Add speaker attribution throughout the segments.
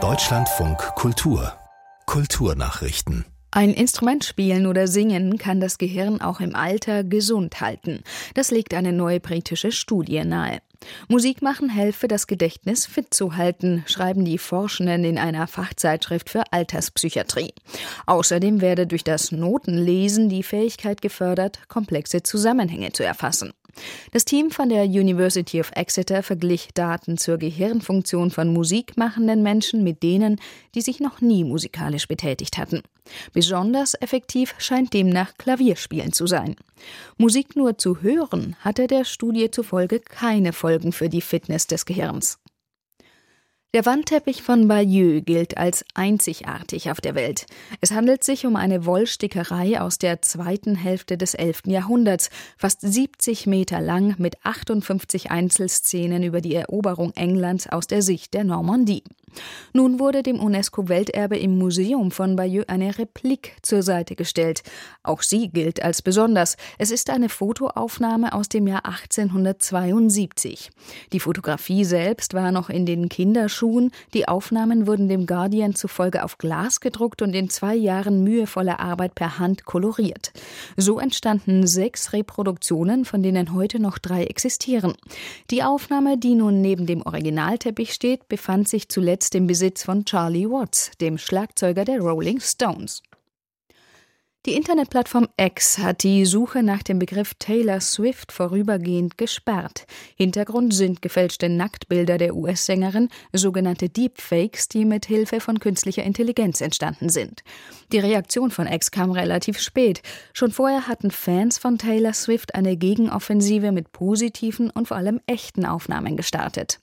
Speaker 1: Deutschlandfunk Kultur Kulturnachrichten
Speaker 2: ein Instrument spielen oder singen kann das Gehirn auch im Alter gesund halten. Das legt eine neue britische Studie nahe. Musik machen helfe, das Gedächtnis fit zu halten, schreiben die Forschenden in einer Fachzeitschrift für Alterspsychiatrie. Außerdem werde durch das Notenlesen die Fähigkeit gefördert, komplexe Zusammenhänge zu erfassen. Das Team von der University of Exeter verglich Daten zur Gehirnfunktion von musikmachenden Menschen mit denen, die sich noch nie musikalisch betätigt hatten. Besonders effektiv scheint demnach Klavierspielen zu sein. Musik nur zu hören hatte der Studie zufolge keine Folgen für die Fitness des Gehirns. Der Wandteppich von Bayeux gilt als einzigartig auf der Welt. Es handelt sich um eine Wollstickerei aus der zweiten Hälfte des 11. Jahrhunderts, fast 70 Meter lang mit 58 Einzelszenen über die Eroberung Englands aus der Sicht der Normandie. Nun wurde dem UNESCO-Welterbe im Museum von Bayeux eine Replik zur Seite gestellt. Auch sie gilt als besonders. Es ist eine Fotoaufnahme aus dem Jahr 1872. Die Fotografie selbst war noch in den Kinderschuhen. Die Aufnahmen wurden dem Guardian zufolge auf Glas gedruckt und in zwei Jahren mühevoller Arbeit per Hand koloriert. So entstanden sechs Reproduktionen, von denen heute noch drei existieren. Die Aufnahme, die nun neben dem Originalteppich steht, befand sich zuletzt jetzt im Besitz von Charlie Watts, dem Schlagzeuger der Rolling Stones. Die Internetplattform X hat die Suche nach dem Begriff Taylor Swift vorübergehend gesperrt. Hintergrund sind gefälschte Nacktbilder der US-Sängerin, sogenannte Deepfakes, die mit Hilfe von künstlicher Intelligenz entstanden sind. Die Reaktion von X kam relativ spät. Schon vorher hatten Fans von Taylor Swift eine Gegenoffensive mit positiven und vor allem echten Aufnahmen gestartet.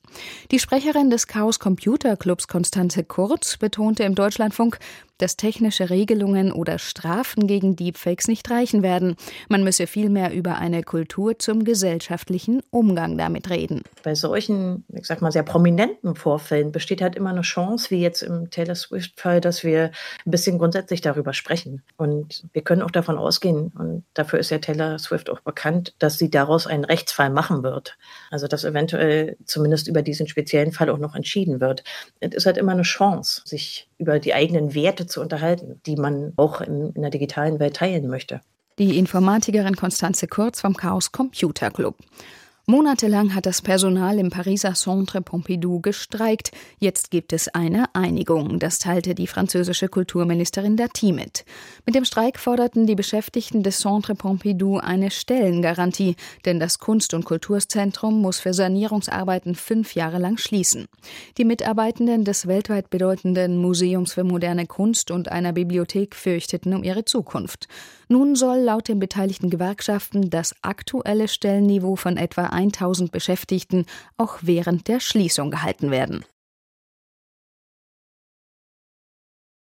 Speaker 2: Die Sprecherin des Chaos Computer Clubs Konstanze Kurz betonte im Deutschlandfunk, dass technische Regelungen oder Strafen gegen Deepfakes nicht reichen werden. Man müsse vielmehr über eine Kultur zum gesellschaftlichen Umgang damit reden.
Speaker 3: Bei solchen, ich sag mal, sehr prominenten Vorfällen besteht halt immer eine Chance, wie jetzt im Taylor Swift-Fall, dass wir ein bisschen grundsätzlich darüber sprechen. Und wir können auch davon ausgehen, und dafür ist ja Taylor Swift auch bekannt, dass sie daraus einen Rechtsfall machen wird. Also dass eventuell zumindest über diesen speziellen Fall auch noch entschieden wird. Es ist halt immer eine Chance, sich über die eigenen Werte zu unterhalten, die man auch in, in der digitalen Welt teilen möchte.
Speaker 2: Die Informatikerin Konstanze Kurz vom Chaos Computer Club. Monatelang hat das Personal im Pariser Centre Pompidou gestreikt. Jetzt gibt es eine Einigung. Das teilte die französische Kulturministerin Dati mit. Mit dem Streik forderten die Beschäftigten des Centre Pompidou eine Stellengarantie, denn das Kunst- und Kulturzentrum muss für Sanierungsarbeiten fünf Jahre lang schließen. Die Mitarbeitenden des weltweit bedeutenden Museums für moderne Kunst und einer Bibliothek fürchteten um ihre Zukunft. Nun soll laut den beteiligten Gewerkschaften das aktuelle Stellenniveau von etwa 1000 Beschäftigten auch während der Schließung gehalten werden.